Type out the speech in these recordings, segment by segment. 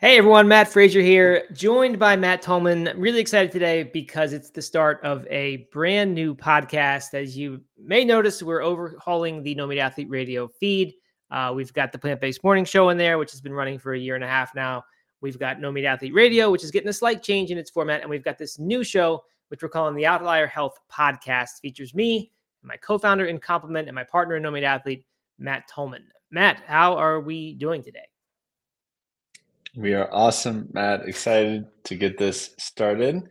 Hey everyone, Matt Frazier here, joined by Matt Tullman. Really excited today because it's the start of a brand new podcast. As you may notice, we're overhauling the No Meat Athlete Radio feed. Uh, we've got the Plant Based Morning Show in there, which has been running for a year and a half now. We've got No Meat Athlete Radio, which is getting a slight change in its format, and we've got this new show, which we're calling the Outlier Health Podcast. Features me, my co-founder in Complement, and my partner in No Meat Athlete, Matt Tullman. Matt, how are we doing today? We are awesome, Matt. Excited to get this started.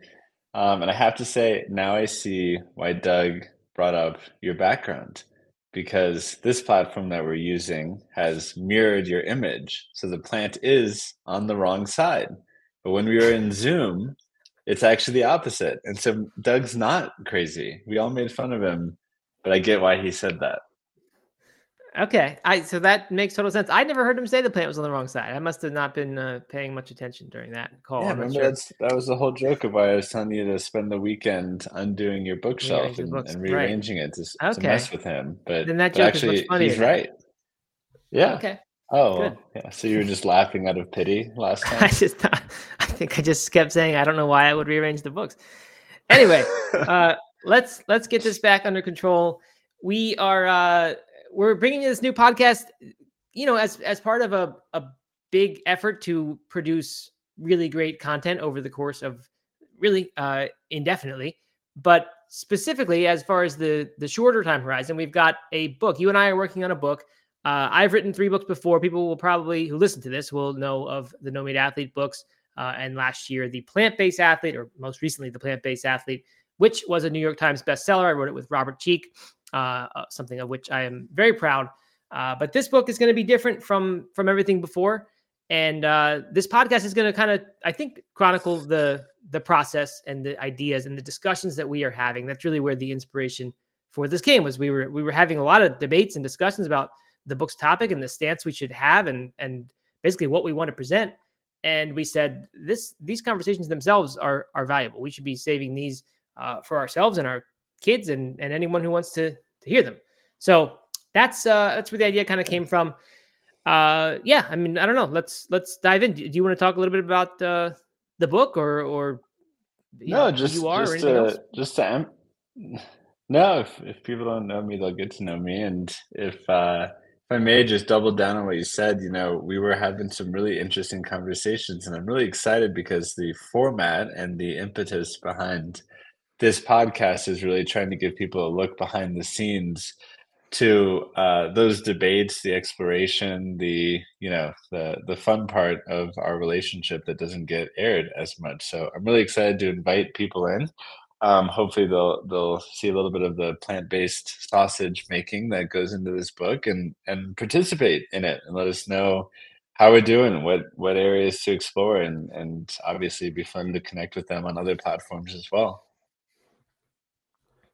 Um, and I have to say, now I see why Doug brought up your background because this platform that we're using has mirrored your image. So the plant is on the wrong side. But when we were in Zoom, it's actually the opposite. And so Doug's not crazy. We all made fun of him, but I get why he said that. Okay, I so that makes total sense. I never heard him say the plant was on the wrong side. I must have not been uh, paying much attention during that call. Yeah, remember sure. that's that was the whole joke of why I was telling you to spend the weekend undoing your bookshelf and, and, rearranging right. it to, okay. to, mess with him. But then that joke actually, is much. He's right. Yeah. Okay. Oh, Good. yeah. So you were just laughing out of pity last time. I just, thought, I think I just kept saying I don't know why I would rearrange the books. Anyway, uh, let's let's get this back under control. We are. Uh, we're bringing you this new podcast, you know, as as part of a a big effort to produce really great content over the course of really uh, indefinitely. But specifically, as far as the the shorter time horizon, we've got a book. You and I are working on a book. Uh, I've written three books before. People will probably who listen to this will know of the No Meat Athlete books. Uh, and last year, the Plant Based Athlete, or most recently, the Plant Based Athlete, which was a New York Times bestseller. I wrote it with Robert Cheeke uh, uh, something of which I am very proud. Uh, but this book is going to be different from from everything before, and uh, this podcast is going to kind of, I think, chronicle the the process and the ideas and the discussions that we are having. That's really where the inspiration for this came. Was we were we were having a lot of debates and discussions about the book's topic and the stance we should have, and and basically what we want to present. And we said this these conversations themselves are are valuable. We should be saving these uh, for ourselves and our kids and and anyone who wants to to hear them. So that's uh that's where the idea kind of came from. Uh yeah, I mean, I don't know. Let's let's dive in. Do you want to talk a little bit about uh the book or or no, know, just you are just to, just to em- no, if if people don't know me, they'll get to know me. And if uh if I may just double down on what you said, you know, we were having some really interesting conversations, and I'm really excited because the format and the impetus behind this podcast is really trying to give people a look behind the scenes to uh, those debates, the exploration, the you know the the fun part of our relationship that doesn't get aired as much. So I'm really excited to invite people in. Um, hopefully they'll they'll see a little bit of the plant based sausage making that goes into this book and and participate in it and let us know how we're doing, what what areas to explore, and and obviously be fun to connect with them on other platforms as well.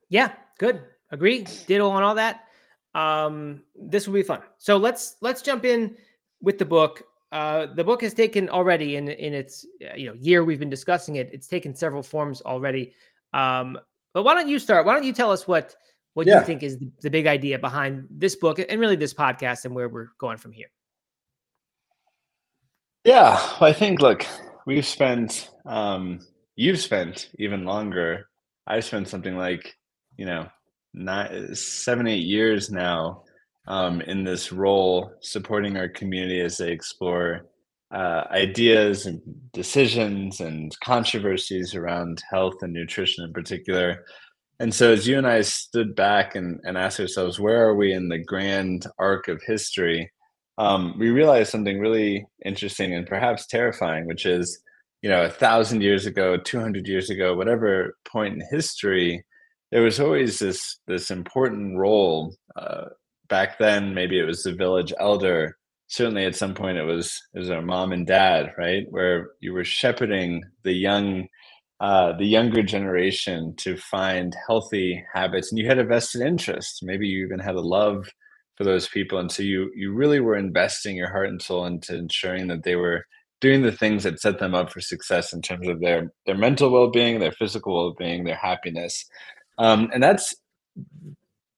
Yeah, good. Agree. Ditto on all that. Um, this will be fun. So let's let's jump in with the book. Uh, the book has taken already in in its uh, you know year we've been discussing it. It's taken several forms already. Um, but why don't you start? Why don't you tell us what what yeah. you think is the, the big idea behind this book and really this podcast and where we're going from here? Yeah, well, I think look, we've spent um, you've spent even longer. I've spent something like you know nine seven eight years now um, in this role supporting our community as they explore uh, ideas and decisions and controversies around health and nutrition in particular. And so as you and i stood back and, and asked ourselves where are we in the grand arc of history? Um, we realized something really interesting and perhaps terrifying which is you know a thousand years ago 200 years ago whatever point in history there was always this this important role uh, back then. Maybe it was the village elder. Certainly, at some point, it was it was our mom and dad, right, where you were shepherding the young. Uh, the younger generation to find healthy habits and you had a vested interest maybe you even had a love for those people and so you you really were investing your heart and soul into ensuring that they were doing the things that set them up for success in terms of their their mental well-being their physical well-being their happiness um, and that's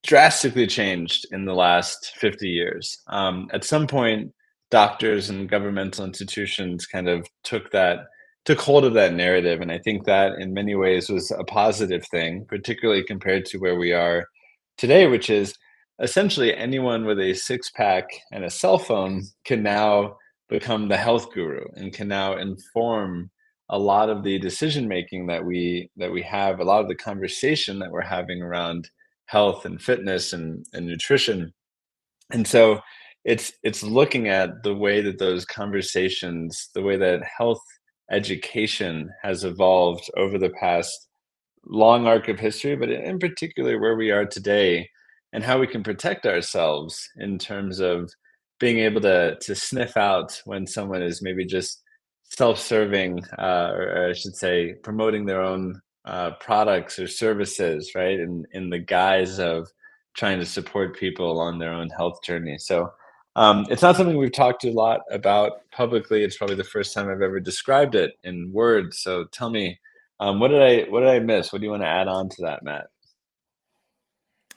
drastically changed in the last 50 years. Um, at some point, doctors and governmental institutions kind of took that took hold of that narrative and i think that in many ways was a positive thing particularly compared to where we are today which is essentially anyone with a six pack and a cell phone can now become the health guru and can now inform a lot of the decision making that we that we have a lot of the conversation that we're having around health and fitness and, and nutrition. And so it's it's looking at the way that those conversations the way that health education has evolved over the past long arc of history but in particular where we are today and how we can protect ourselves in terms of being able to to sniff out when someone is maybe just self-serving uh, or, i should say promoting their own uh, products or services right? In in the guise of trying to support people on their own health journey. So um, it's not something we've talked a lot about publicly. It's probably the first time i've ever described it in words. So tell me um, what did i what did i miss? What do you want to add on to that matt?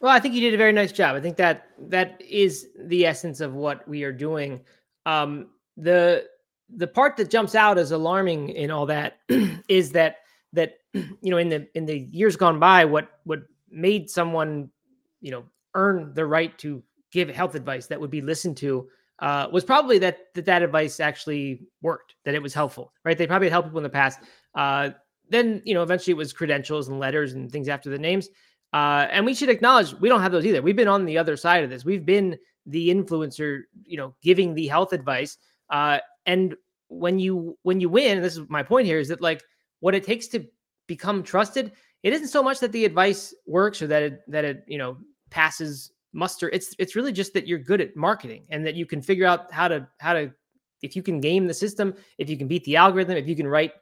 Well, I think you did a very nice job. I think that that is the essence of what we are doing. Um, the the part that jumps out as alarming in all that is that that you know in the in the years gone by, what what made someone you know earn the right to give health advice that would be listened to uh, was probably that, that that advice actually worked, that it was helpful, right? They probably helped people in the past. Uh, then you know eventually it was credentials and letters and things after the names. Uh, and we should acknowledge we don't have those either. We've been on the other side of this. We've been the influencer, you know, giving the health advice. Uh, and when you when you win, this is my point here, is that like what it takes to become trusted, it isn't so much that the advice works or that it that it you know passes muster. It's it's really just that you're good at marketing and that you can figure out how to how to if you can game the system, if you can beat the algorithm, if you can write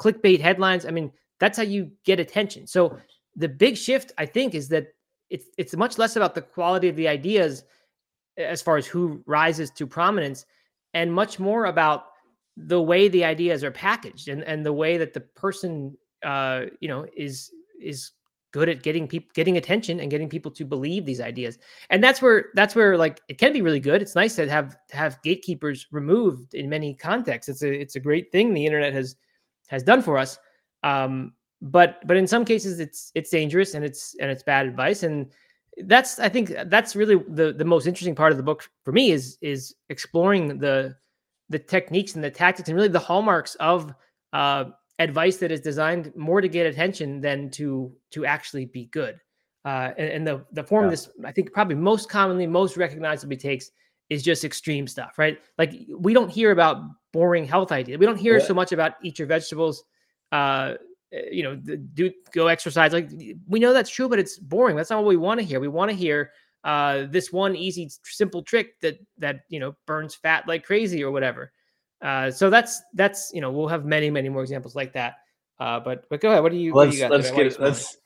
clickbait headlines. I mean, that's how you get attention. So the big shift, I think, is that it's it's much less about the quality of the ideas as far as who rises to prominence, and much more about the way the ideas are packaged and and the way that the person uh, you know is is good at getting people getting attention and getting people to believe these ideas. And that's where that's where like it can be really good. It's nice to have to have gatekeepers removed in many contexts. It's a it's a great thing the internet has has done for us. Um but but in some cases it's it's dangerous and it's and it's bad advice. And that's i think that's really the the most interesting part of the book for me is is exploring the the techniques and the tactics and really the hallmarks of uh, advice that is designed more to get attention than to to actually be good uh, and, and the the form yeah. this i think probably most commonly most recognizably takes is just extreme stuff right like we don't hear about boring health ideas we don't hear yeah. so much about eat your vegetables uh, you know, do go exercise. Like we know that's true, but it's boring. That's not what we want to hear. We want to hear uh, this one easy, simple trick that that you know burns fat like crazy or whatever. Uh, so that's that's you know we'll have many many more examples like that. Uh, but but go ahead. What do you? Let's do you let's get. Let's.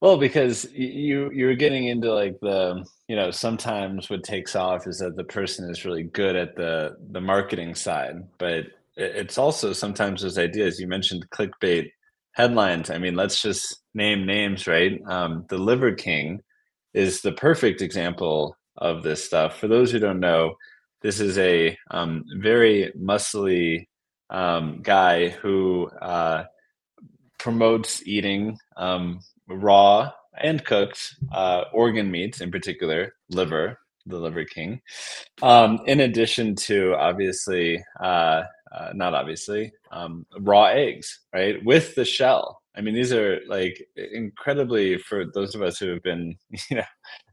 Well, because you you're getting into like the you know sometimes what takes off is that the person is really good at the the marketing side, but it's also sometimes those ideas you mentioned clickbait headlines. I mean let's just name names right? Um, the liver king is the perfect example of this stuff. For those who don't know this is a um, very muscly um, guy who uh, promotes eating um, raw and cooked uh, organ meats in particular liver the liver king. Um, in addition to obviously uh, uh, not obviously, um, raw eggs, right, with the shell. I mean, these are like incredibly for those of us who have been, you know,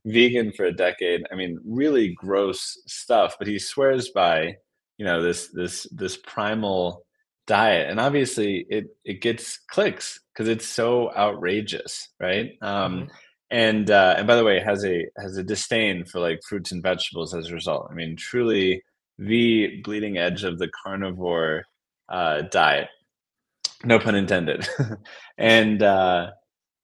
vegan for a decade. I mean, really gross stuff. But he swears by, you know, this this this primal diet, and obviously it it gets clicks because it's so outrageous, right? Um, mm-hmm. And uh, and by the way, has a has a disdain for like fruits and vegetables as a result. I mean, truly the bleeding edge of the carnivore uh, diet. No pun intended. and uh,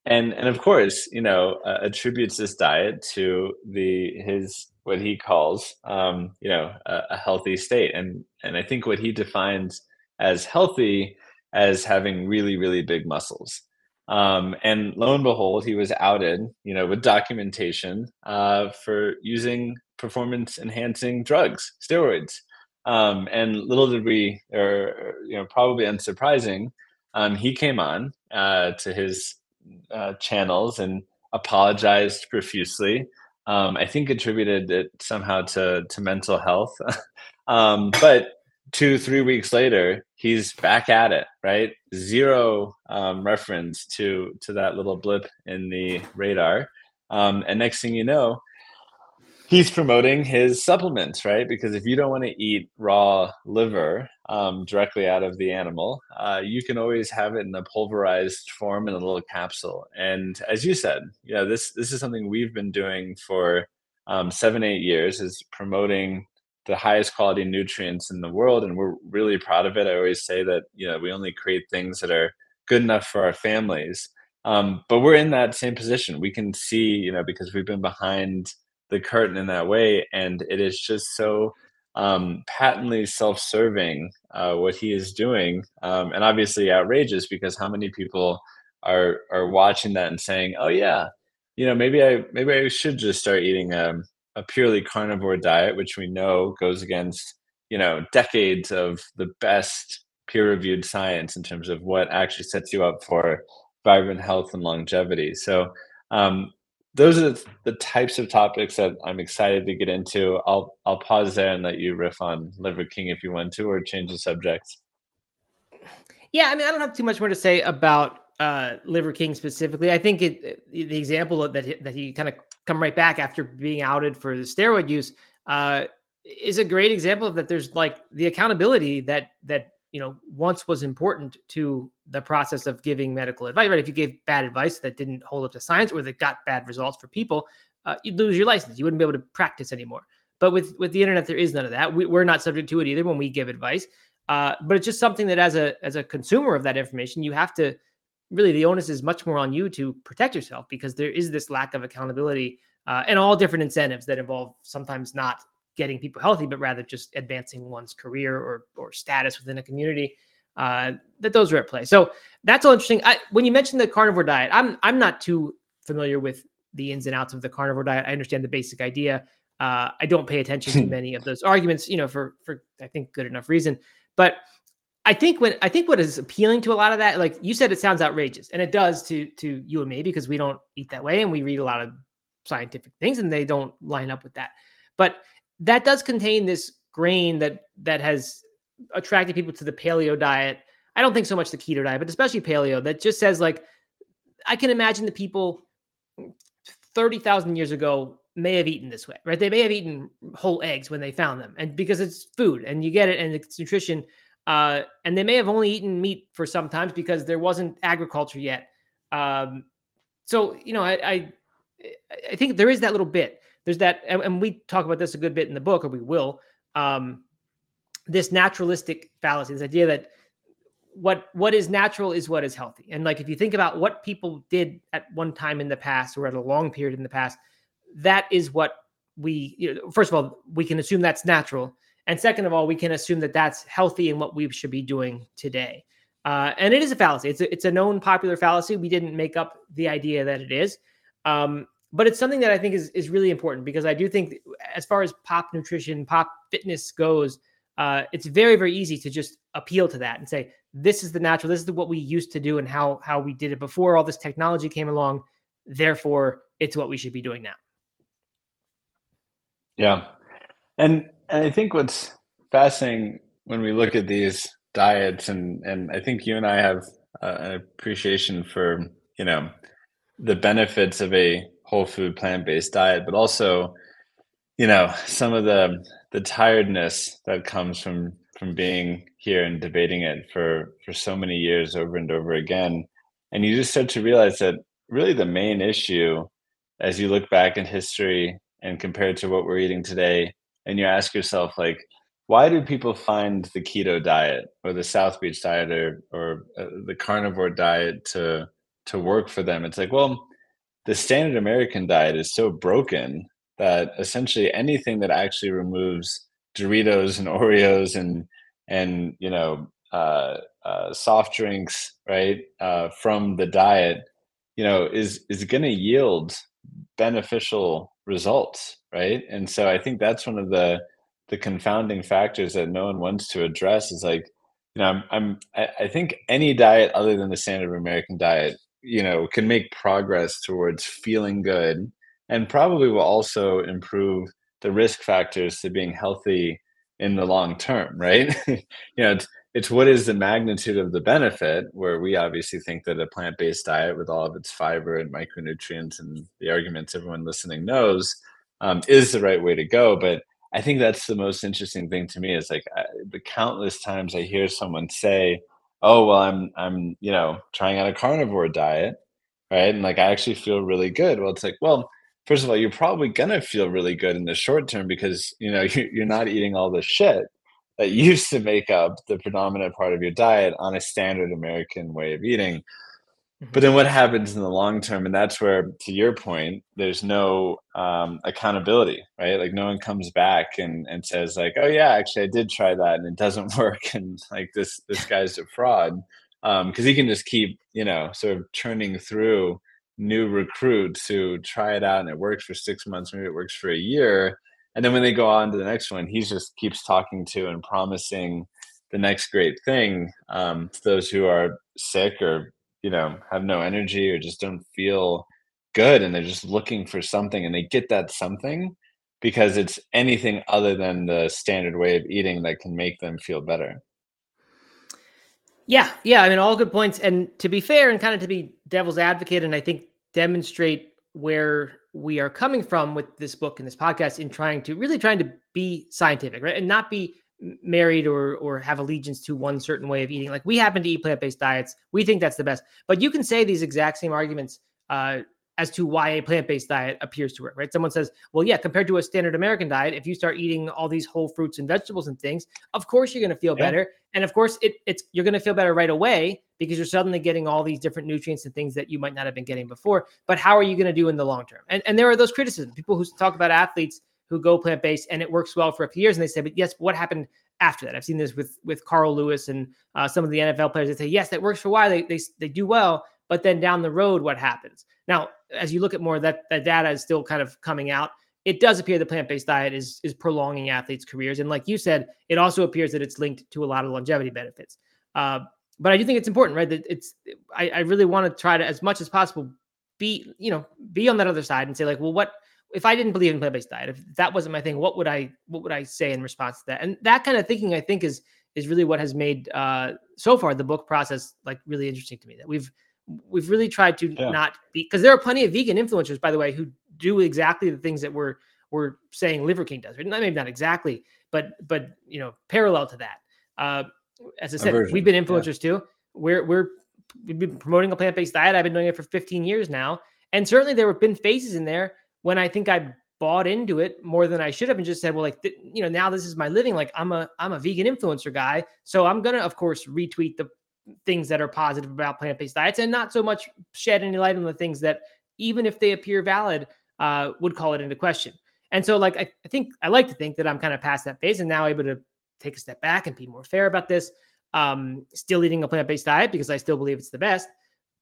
and and of course, you know, uh, attributes this diet to the his what he calls, um, you know, a, a healthy state. And and I think what he defines as healthy as having really really big muscles. Um, and lo and behold, he was outed, you know, with documentation uh, for using performance enhancing drugs, steroids. Um, and little did we, or you know, probably unsurprising, um, he came on uh, to his uh, channels and apologized profusely. Um, I think attributed it somehow to to mental health, um, but two three weeks later, he's back at it. Right, zero um, reference to to that little blip in the radar, um, and next thing you know, he's promoting his supplements, right? Because if you don't want to eat raw liver um, directly out of the animal, uh, you can always have it in a pulverized form in a little capsule. And as you said, yeah, this this is something we've been doing for um, seven, eight years, is promoting the highest quality nutrients in the world, and we're really proud of it. I always say that you know we only create things that are good enough for our families. Um, but we're in that same position. We can see, you know, because we've been behind the curtain in that way and it is just so um, patently self-serving uh, what he is doing um, and obviously outrageous because how many people are are watching that and saying oh yeah you know maybe i maybe i should just start eating um, a purely carnivore diet which we know goes against you know decades of the best peer-reviewed science in terms of what actually sets you up for vibrant health and longevity so um, those are the types of topics that I'm excited to get into. I'll I'll pause there and let you riff on Liver King if you want to, or change the subject. Yeah, I mean, I don't have too much more to say about uh, Liver King specifically. I think it the example that he, that he kind of come right back after being outed for the steroid use uh, is a great example of that. There's like the accountability that that you know once was important to the process of giving medical advice right? If you gave bad advice that didn't hold up to science or that got bad results for people uh, you'd lose your license. You wouldn't be able to practice anymore. But with with the internet there is none of that. We, are not subject to it either when we give advice. Uh, but it's just something that as a as a consumer of that information you have to really the onus is much more on you to protect yourself because there is this lack of accountability uh, and all different incentives that involve sometimes not getting people healthy, but rather just advancing one's career or or status within a community. Uh, that those are at play. So that's all interesting. I, when you mentioned the carnivore diet, I'm I'm not too familiar with the ins and outs of the carnivore diet. I understand the basic idea. Uh, I don't pay attention to many of those arguments, you know, for for I think good enough reason. But I think when I think what is appealing to a lot of that, like you said, it sounds outrageous, and it does to to you and me because we don't eat that way, and we read a lot of scientific things, and they don't line up with that. But that does contain this grain that that has attracted people to the paleo diet. I don't think so much the keto diet, but especially paleo that just says like I can imagine the people 30,000 years ago may have eaten this way, right? They may have eaten whole eggs when they found them and because it's food and you get it and it's nutrition uh, and they may have only eaten meat for some times because there wasn't agriculture yet. Um, so, you know, I, I, I think there is that little bit there's that, and, and, we talk about this a good bit in the book, or we will. Um, this naturalistic fallacy, this idea that what what is natural is what is healthy, and like if you think about what people did at one time in the past or at a long period in the past, that is what we. You know, first of all, we can assume that's natural, and second of all, we can assume that that's healthy and what we should be doing today. Uh, and it is a fallacy. It's a, it's a known popular fallacy. We didn't make up the idea that it is. Um, but it's something that I think is is really important because I do think as far as pop nutrition, pop fitness goes, uh, it's very very easy to just appeal to that and say this is the natural, this is what we used to do and how how we did it before all this technology came along. Therefore, it's what we should be doing now. Yeah, and and I think what's fascinating when we look at these diets and and I think you and I have uh, an appreciation for you know the benefits of a whole food plant based diet, but also, you know, some of the the tiredness that comes from from being here and debating it for for so many years over and over again, and you just start to realize that really the main issue, as you look back in history and compare it to what we're eating today, and you ask yourself like why do people find the keto diet or the south beach diet or or uh, the carnivore diet to to work for them? It's like well the standard American diet is so broken that essentially anything that actually removes Doritos and Oreos and and you know uh, uh, soft drinks, right, uh, from the diet, you know, is is going to yield beneficial results, right? And so I think that's one of the the confounding factors that no one wants to address is like, you know, I'm, I'm I, I think any diet other than the standard American diet, you know, can make progress towards feeling good and probably will also improve the risk factors to being healthy in the long term, right? you know, it's, what is the magnitude of the benefit where we obviously think that a plant-based diet with all of its fiber and micronutrients and the arguments everyone listening knows um, is the right way to go. But i think that's the most interesting thing to me is like I, the countless times i hear someone say oh well i'm i'm you know trying out a carnivore diet right? And like i actually feel really good. Well it's like well first of all you're probably gonna feel really good in the short term because you know you're not eating all the shit that used to make up the predominant part of your diet on a standard American way of eating. But mm-hmm. then what happens in the long term? And that's where, to your point, there's no um, accountability, right? Like no one comes back and, and says like, oh yeah, actually I did try that and it doesn't work. And like this, this guy's a fraud. Um, cause he can just keep, you know, sort of churning through new recruits who try it out and it works for six months, maybe it works for a year and then when they go on to the next one he just keeps talking to and promising the next great thing um, to those who are sick or you know have no energy or just don't feel good and they're just looking for something and they get that something because it's anything other than the standard way of eating that can make them feel better. Yeah yeah i mean all good points. And to be fair and kind of to be devil's advocate and i think demonstrate where we are coming from with this book and this podcast in trying to really trying to be scientific, right? And not be married or or have allegiance to one certain way of eating. Like we happen to eat plant-based diets. We think that's the best. But you can say these exact same arguments uh, as to why a plant-based diet appears to work, right? Someone says, well, yeah, compared to a standard American diet, if you start eating all these whole fruits and vegetables and things, of course you're going to feel yeah. better. And of course it, it's you're going to feel better right away because you're suddenly getting all these different nutrients and things that you might not have been getting before. But how are you going to do in the long term? And, and there are those criticisms, people who talk about athletes who go plant-based and it works well for a few years. And they say, but yes, what happened after that? I've seen this with, with Carl Lewis and uh, some of the NFL players They say, yes, that works for a while. They, they, they do well, but then down the road, what happens? Now, as you look at more, that, that data is still kind of coming out. It does appear the plant-based diet is is prolonging athletes' careers, and like you said, it also appears that it's linked to a lot of longevity benefits. Uh, but I do think it's important, right? That it's I, I really want to try to as much as possible be you know be on that other side and say like, well, what if I didn't believe in plant-based diet? If that wasn't my thing, what would I what would I say in response to that? And that kind of thinking, I think, is is really what has made uh, so far the book process like really interesting to me. That we've we've really tried to yeah. not be because there are plenty of vegan influencers, by the way, who do exactly the things that we're we're saying Liver King does. Right? Maybe not exactly, but but you know, parallel to that. Uh, as I said, we've been influencers yeah. too. We're we're we've been promoting a plant based diet. I've been doing it for 15 years now, and certainly there have been phases in there when I think I bought into it more than I should have, and just said, well, like th- you know, now this is my living. Like I'm a I'm a vegan influencer guy, so I'm gonna of course retweet the things that are positive about plant based diets, and not so much shed any light on the things that even if they appear valid, uh, would call it into question. And so, like I, I think I like to think that I'm kind of past that phase and now able to take a step back and be more fair about this. Um, still eating a plant based diet because I still believe it's the best.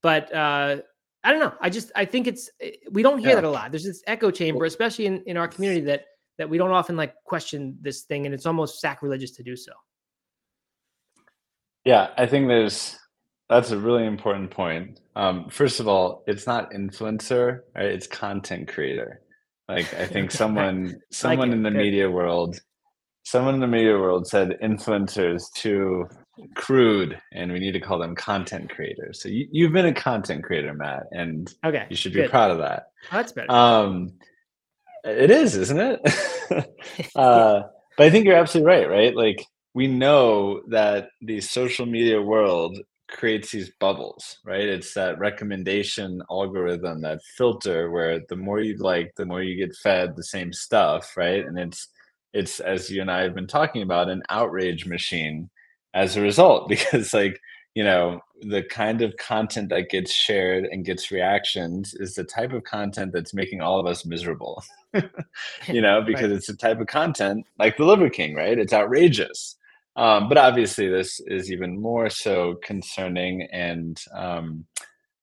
But uh, I don't know. I just I think it's eh, we don't hear yeah. that a lot. There's this echo chamber, especially in, in our community, that that we don't often like question this thing, and it's almost sacrilegious to do so. Yeah, I think there's that's a really important point. Um, first of all, it's not influencer, right? It's content creator. Like I think someone someone in the media world someone in the media world said influencers too crude and we need to call them content creators. So you, have been a content creator matt and okay you should be good. proud of that. Oh, that's better. Um it is isn't it? Uh but i think you're absolutely right right? Like we know that the social media world creates these bubbles right? It's that recommendation algorithm that filter where the more you like the more you get fed the same stuff right? And it's it's as you and I have been talking about an outrage machine as a result because like you know the kind of content that gets shared and gets reactions is the type of content that's making all of us miserable. You know because right. it's the type of content like the liver king right? It's outrageous. Um, but obviously, this is even more so concerning and um,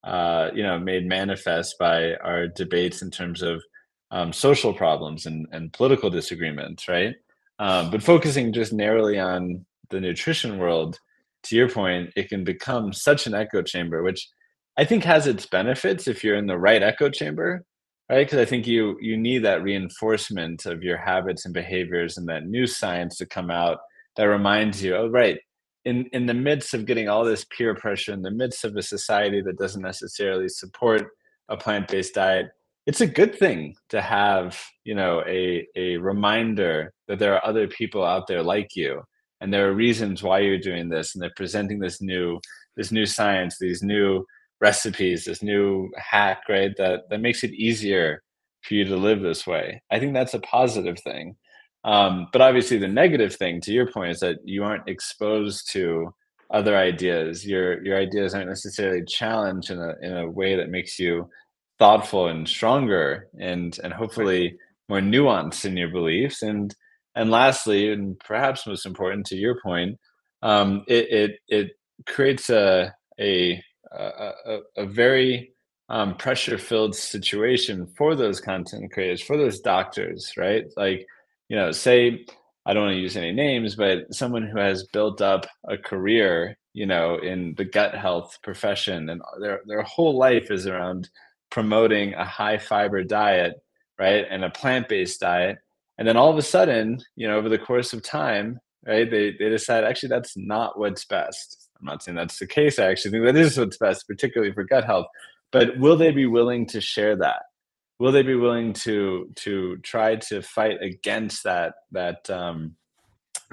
uh, you know made manifest by our debates in terms of um, social problems and, and political disagreements, right? Um, but focusing just narrowly on the nutrition world, to your point, it can become such an echo chamber, which I think has its benefits if you're in the right echo chamber, right? Because I think you you need that reinforcement of your habits and behaviors and that new science to come out that reminds you, oh, right, in in the midst of getting all this peer pressure, in the midst of a society that doesn't necessarily support a plant-based diet, it's a good thing to have, you know, a a reminder that there are other people out there like you, and there are reasons why you're doing this, and they're presenting this new this new science, these new recipes, this new hack, right? That that makes it easier for you to live this way. I think that's a positive thing. Um, but obviously, the negative thing, to your point, is that you aren't exposed to other ideas. Your your ideas aren't necessarily challenged in a in a way that makes you thoughtful and stronger, and and hopefully more nuanced in your beliefs. And and lastly, and perhaps most important to your point, um, it it it creates a a a, a, very um, pressure filled situation for those content creators, for those doctors, right? Like you know, say I don't want to use any names, but someone who has built up a career, you know, in the gut health profession, and their their whole life is around promoting a high fiber diet, right, and a plant based diet, and then all of a sudden, you know, over the course of time, right, they they decide actually that's not what's best. I'm not saying that's the case. I actually think that is what's best, particularly for gut health. But will they be willing to share that? will they be willing to to try to fight against that that um,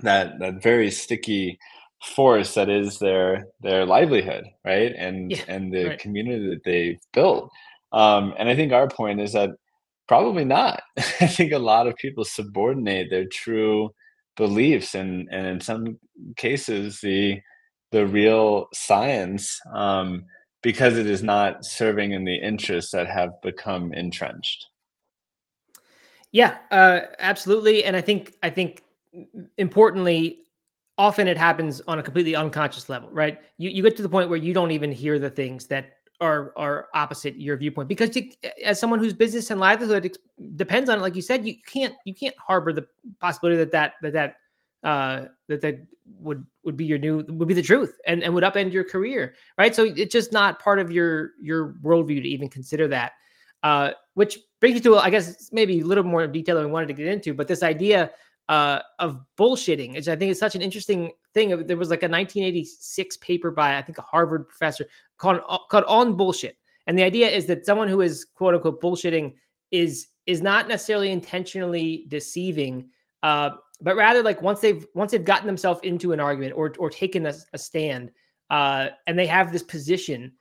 that that very sticky force that is their their livelihood right and yeah, and the right. community that they've built um, and i think our point is that probably not i think a lot of people subordinate their true beliefs and and in some cases the the real science um, because it is not serving in the interests that have become entrenched. Yeah, uh, absolutely. And I think I think importantly, often it happens on a completely unconscious level, right? You you get to the point where you don't even hear the things that are are opposite your viewpoint because as someone whose business and livelihood depends on it, like you said, you can't you can't harbor the possibility that that that that uh, that that would would be your new would be the truth and and would upend your career, right? So it's just not part of your your worldview to even consider that. Uh, which brings you to I guess maybe a little more detail than we wanted to get into, but this idea uh, of bullshitting, which I think is such an interesting thing. There was like a 1986 paper by I think a Harvard professor called called on bullshit, and the idea is that someone who is quote unquote bullshitting is is not necessarily intentionally deceiving. Uh, but rather like once they've once they've gotten themselves into an argument or or taken a, a stand uh, and they have this position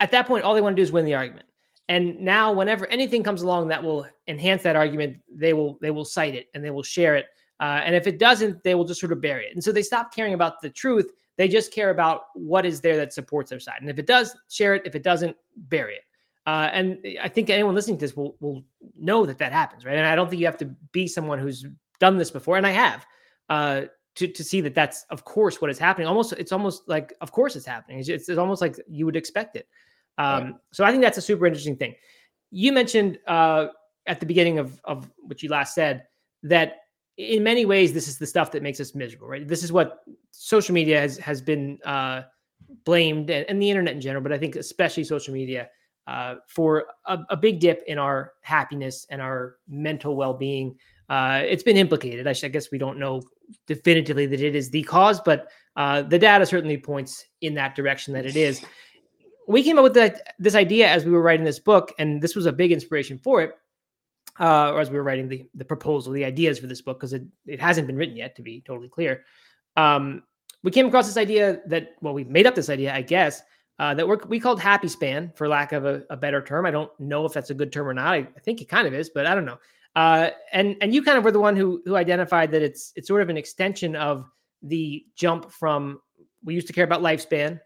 at that point all they want to do is win the argument and now whenever anything comes along that will enhance that argument they will they will cite it and they will share it uh, and if it doesn't they will just sort of bury it and so they stop caring about the truth they just care about what is there that supports their side and if it does share it if it doesn't bury it uh, and I think anyone listening to this will will know that that happens, right? And I don't think you have to be someone who's done this before, and I have, uh, to to see that that's of course what is happening. Almost, it's almost like of course it's happening. It's, it's, it's almost like you would expect it. Um, right. So I think that's a super interesting thing. You mentioned uh, at the beginning of of what you last said that in many ways this is the stuff that makes us miserable, right? This is what social media has has been uh, blamed and, and the internet in general, but I think especially social media. Uh, for a, a, big dip in our happiness and our mental well-being uh, it's been implicated. I, I, guess we don't know definitively that it is the cause, but uh, the data certainly points in that direction that it is. We came up with the, this idea as we were writing this book, and this was a big inspiration for it, uh, or as we were writing the, the proposal, the ideas for this book, because it, it hasn't been written yet, to be totally clear. Um, we came across this idea that, well, we made up this idea, I guess, uh, that we we called happy span, for lack of a, a, better term. I don't know if that's a good term or not. I, I think it kind of is, but I don't know. Uh, and and you kind of were the one who who identified that it's it's sort of an extension of the jump from we used to care about lifespan,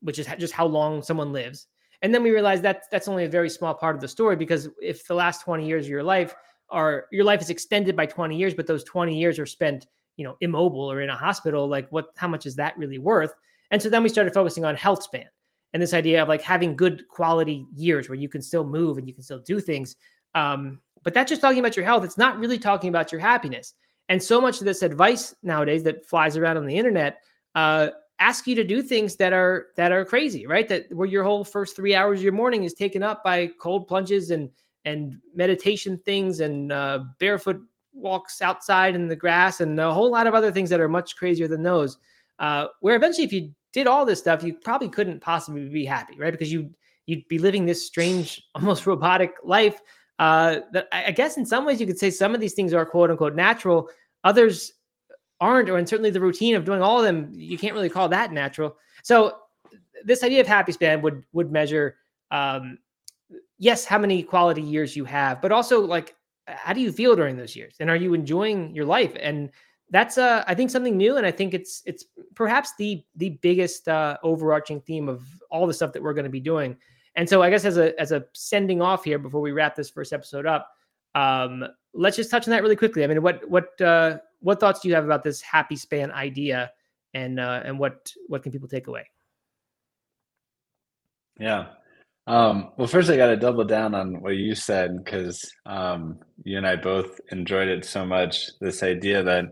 which is just how long someone lives, and then we realized that that's only a very small part of the story because if the last 20 years of your life are your life is extended by 20 years, but those 20 years are spent you know immobile or in a hospital like what how much is that really worth? And so then we started focusing on health span and this idea of like having good quality years where you can still move and you can still do things. Um, but that's just talking about your health. It's not really talking about your happiness. And so much of this advice nowadays that flies around on the internet uh, ask you to do things that are that are crazy right that where your whole first three hours of your morning is taken up by cold plunges and and meditation things and uh, barefoot walks outside in the grass and a whole lot of other things that are much crazier than those. Uh, where eventually, if you did all this stuff, you probably couldn't possibly be happy, right? Because you you'd be living this strange, almost robotic life. Uh, that I guess in some ways you could say some of these things are quote unquote natural, others aren't, or and certainly the routine of doing all of them, you can't really call that natural. So this idea of happy span would would measure um, yes, how many quality years you have, but also like how do you feel during those years? And are you enjoying your life? And that's uh i think something new and i think it's it's perhaps the the biggest uh overarching theme of all the stuff that we're going to be doing. And so i guess as a as a sending off here before we wrap this first episode up um let's just touch on that really quickly. I mean what what uh what thoughts do you have about this happy span idea and uh and what what can people take away yeah um, well, first, I got to double down on what you said because um, you and I both enjoyed it so much. This idea that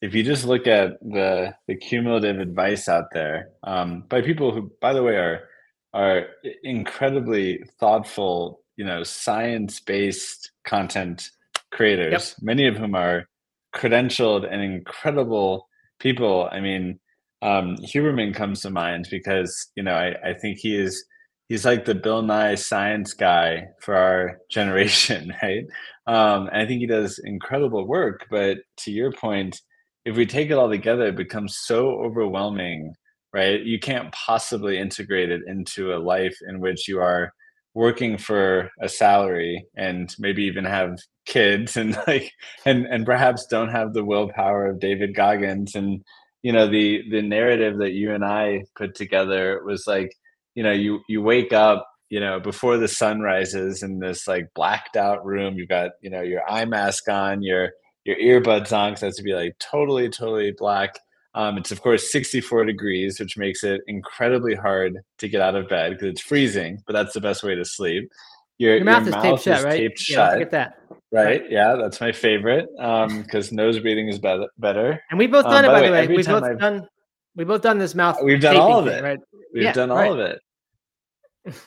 if you just look at the the cumulative advice out there um, by people who, by the way, are are incredibly thoughtful, you know, science based content creators, yep. many of whom are credentialed and incredible people. I mean, um, Huberman comes to mind because you know I, I think he is he's like the Bill Nye science guy for our generation, right? Um, and I think he does incredible work. But to your point, if we take it all together, it becomes so overwhelming, right? You can't possibly integrate it into a life in which you are working for a salary and maybe even have kids and like and and perhaps don't have the willpower of David Goggins. And you know the the narrative that you and I put together was like you know you you wake up you know before the sun rises in this like blacked out room. You've got you know your eye mask on your your earbuds on because that's to be like totally totally black um, it's of course 64 degrees which makes it incredibly hard to get out of bed because it's freezing but that's the best way to sleep your, your mouth, your is, taped is shut, right? taped yeah, shut. Get that. Right? right? Yeah, that's my favorite. Um, because nose breathing is better. Better. And we've both um, done um, it, by, the way. We've both I've, done. We've both done this mouth. We've done all of it. Thing, right? We've yeah, done all right. of it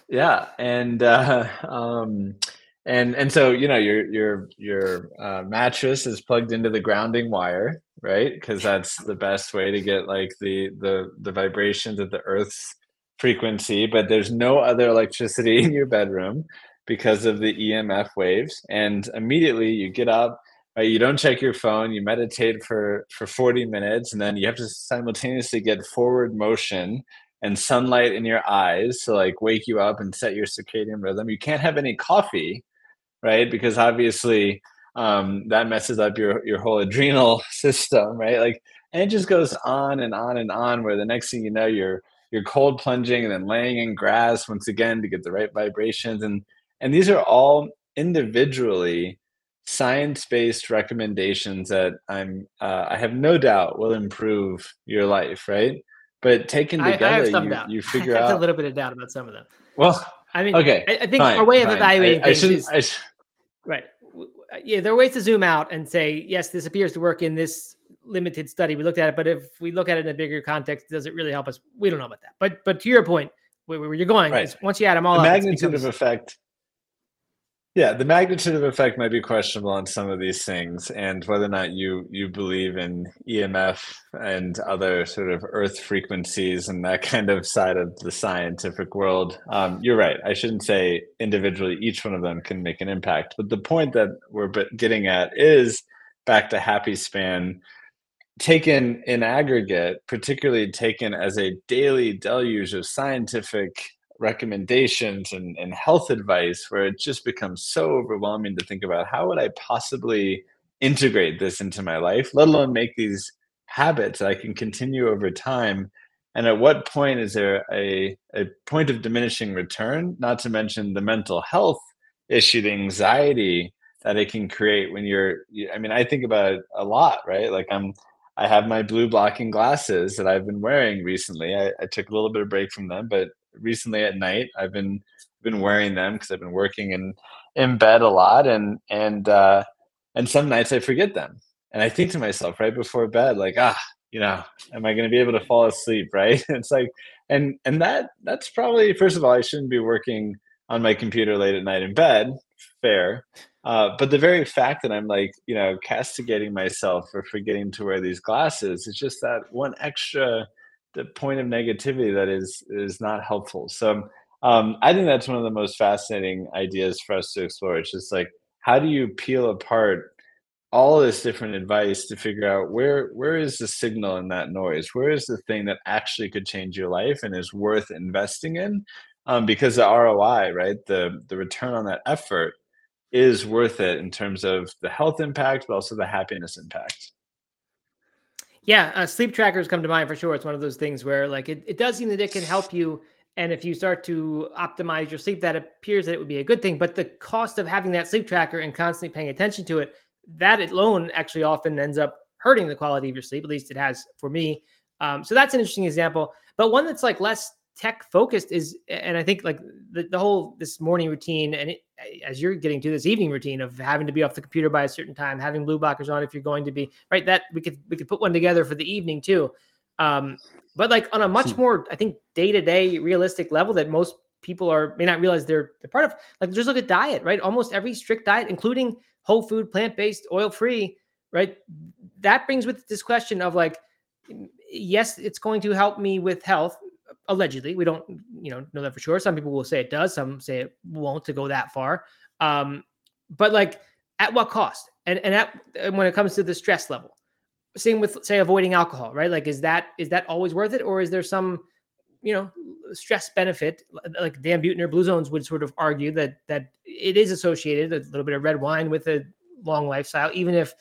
yeah, and uh, um, and and so you know your your your uh, mattress is plugged into the grounding wire, right? Because that's the best way to get like the the the vibrations of the Earth's frequency. But there's no other electricity in your bedroom because of the EMF waves, and immediately you get up. Right, you don't check your phone. You meditate for for 40 minutes, and then you have to simultaneously get forward motion and sunlight in your eyes to like wake you up and set your circadian rhythm. You can't have any coffee, right? Because obviously um, that messes up your your whole adrenal system, right? Like, and it just goes on and on and on. Where the next thing you know, you're you're cold plunging and then laying in grass once again to get the right vibrations, and and these are all individually science-based recommendations that I'm uh, I have no doubt will improve your life, right? But taken together, I, I you, you figure I have out a little bit of doubt about some of them. Well, I mean, okay, I, I think fine, our way of fine. evaluating things is I sh- right. Uh, yeah, there are ways to zoom out and say, yes, this appears to work in this limited study. We looked at it, but if we look at it in a bigger context, does it really help us? We don't know about that. But but to your point, where, where you're going, right. once you add them all, the up, magnitude becomes, of effect yeah, the magnitude of effect might be questionable on some of these things, and whether or not you you believe in EMF and other sort of Earth frequencies and that kind of side of the scientific world. Um, you're right. I shouldn't say individually each one of them can make an impact, but the point that we're getting at is back to Happy Span. Taken in aggregate, particularly taken as a daily deluge of scientific recommendations and, and health advice where it just becomes so overwhelming to think about how would I possibly integrate this into my life, let alone make these habits that I can continue over time. And at what point is there a, a point of diminishing return? Not to mention the mental health issue, the anxiety that it can create when you're, I mean, I think about it a lot, right? Like I'm, I have my blue blocking glasses that I've been wearing recently. I, I took a little bit of break from them, but recently at night I've been been wearing them because I've been working in in bed a lot, and and uh, and some nights I forget them, and I think to myself right before bed, like ah, you know, am I going to be able to fall asleep? Right? it's like, and and that that's probably first of all, I shouldn't be working on my computer late at night in bed. Fair. Uh, but the very fact that I'm like, you know, castigating myself for forgetting to wear these glasses is just that one extra the point of negativity that is is not helpful. So um, I think that's one of the most fascinating ideas for us to explore. It's just like how do you peel apart all this different advice to figure out where where is the signal in that noise where is the thing that actually could change your life and is worth investing in um, because the roi right the the return on that effort is worth it in terms of the health impact but also the happiness impact yeah uh, sleep trackers come to mind for sure it's one of those things where like it, it does seem that it can help you and if you start to optimize your sleep that appears that it would be a good thing but the cost of having that sleep tracker and constantly paying attention to it that alone actually often ends up hurting the quality of your sleep. At least it has for me. Um, so that's an interesting example. But one that's like less tech focused is, and I think like the, the whole this morning routine, and it, as you're getting to this evening routine of having to be off the computer by a certain time, having blue blockers on if you're going to be right. That we could we could put one together for the evening too. Um, but like on a much hmm. more, I think day to day realistic level that most people are may not realize they're they're part of. Like just look at diet, right? Almost every strict diet, including whole food, plant based, oil free, right? That brings with this question of like, yes, it's going to help me with health. Allegedly, we don't, you know, know that for sure. Some people will say it does. Some say it won't to go that far. Um, but like, at what cost? And and at and when it comes to the stress level, same with say avoiding alcohol, right? Like, is that is that always worth it, or is there some you know stress benefit like dan buettner blue zones would sort of argue that that it is associated a little bit of red wine with a long lifestyle even if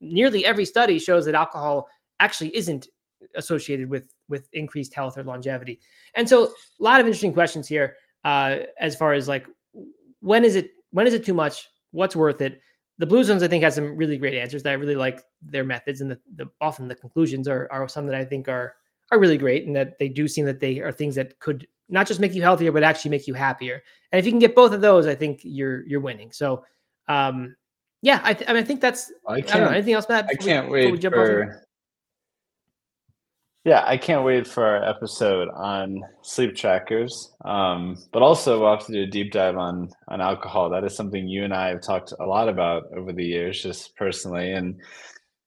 nearly every study shows that alcohol actually isn't associated with with increased health or longevity. And so a lot of interesting questions here uh as far as like when is it when is it too much? What's worth it? The blue zones i think has some really great answers that i really like their methods and the, the often the conclusions are are some that i think are are really great and that they do seem that they are things that could not just make you healthier but actually make you happier. And if you can get both of those i think you're you're winning. So um yeah i, th- I, mean, I think that's i, can't, I don't know anything else matt i can't we, wait for yeah i can't wait for our episode on sleep trackers. Um but also we'll have to do a deep dive on on alcohol. That is something you and i have talked a lot about over the years just personally. And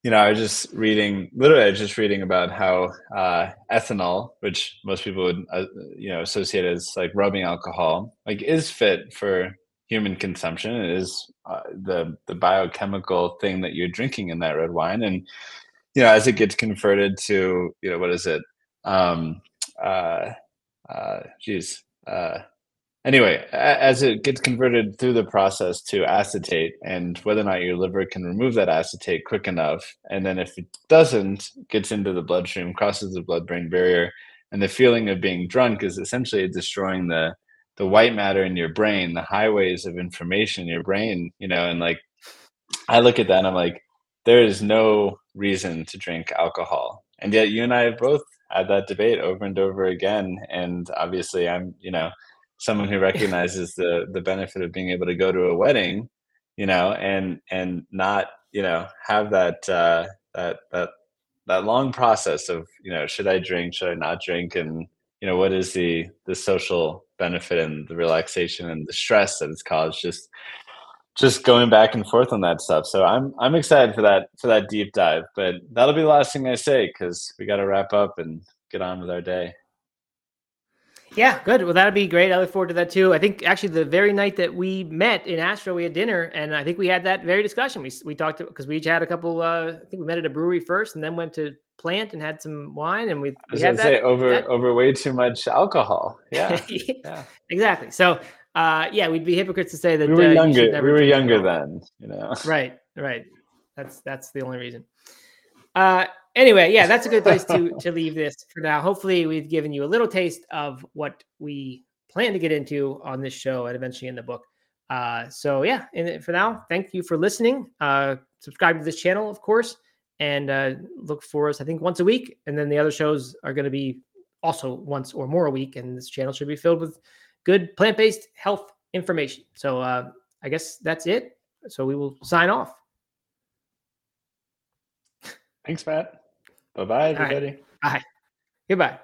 you know, I was just reading, literally, I was just reading about how uh, ethanol, which most people would, uh, you know, associate as like rubbing alcohol, like is fit for human consumption. It is uh, the the biochemical thing that you're drinking in that red wine, and you know, as it gets converted to, you know, what is it? Um, uh, uh, geez, uh, anyway, as it gets converted through the process to acetate, and whether or not your liver can remove that acetate quick enough, and then if it doesn't, gets into the bloodstream, crosses the blood-brain barrier, and the feeling of being drunk is essentially destroying the the white matter in your brain, the highways of information in your brain, you know, and like I look at that and I'm like, there is no reason to drink alcohol. And yet you and I have both had that debate over and over again. And obviously I'm, you know, someone who recognizes the the benefit of being able to go to a wedding you know and and not you know have that uh that that that long process of you know should i drink should i not drink and you know what is the the social benefit and the relaxation and the stress that it's caused just just going back and forth on that stuff so i'm i'm excited for that for that deep dive but that'll be the last thing i say because we got to wrap up and get on with our day yeah, good. Well, that'd be great. I look forward to that too. I think actually the very night that we met in Astro, we had dinner, and I think we had that very discussion. We we talked because we each had a couple. Uh, I think we met at a brewery first, and then went to plant and had some wine, and we. we I was had that, say over that. over way too much alcohol. Yeah, yeah, exactly. So, uh, yeah, we'd be hypocrites to say that we were uh, younger. We were younger then, you know. Right, right. That's that's the only reason. Uh, anyway, yeah, that's a good place to to leave this for now. Hopefully, we've given you a little taste of what we plan to get into on this show and eventually in the book. Uh, so yeah, and for now, thank you for listening. Uh, subscribe to this channel, of course, and uh, look for us. I think once a week, and then the other shows are going to be also once or more a week. And this channel should be filled with good plant based health information. So uh, I guess that's it. So we will sign off. Thanks, Matt. Bye bye, everybody. Right. Bye. Goodbye.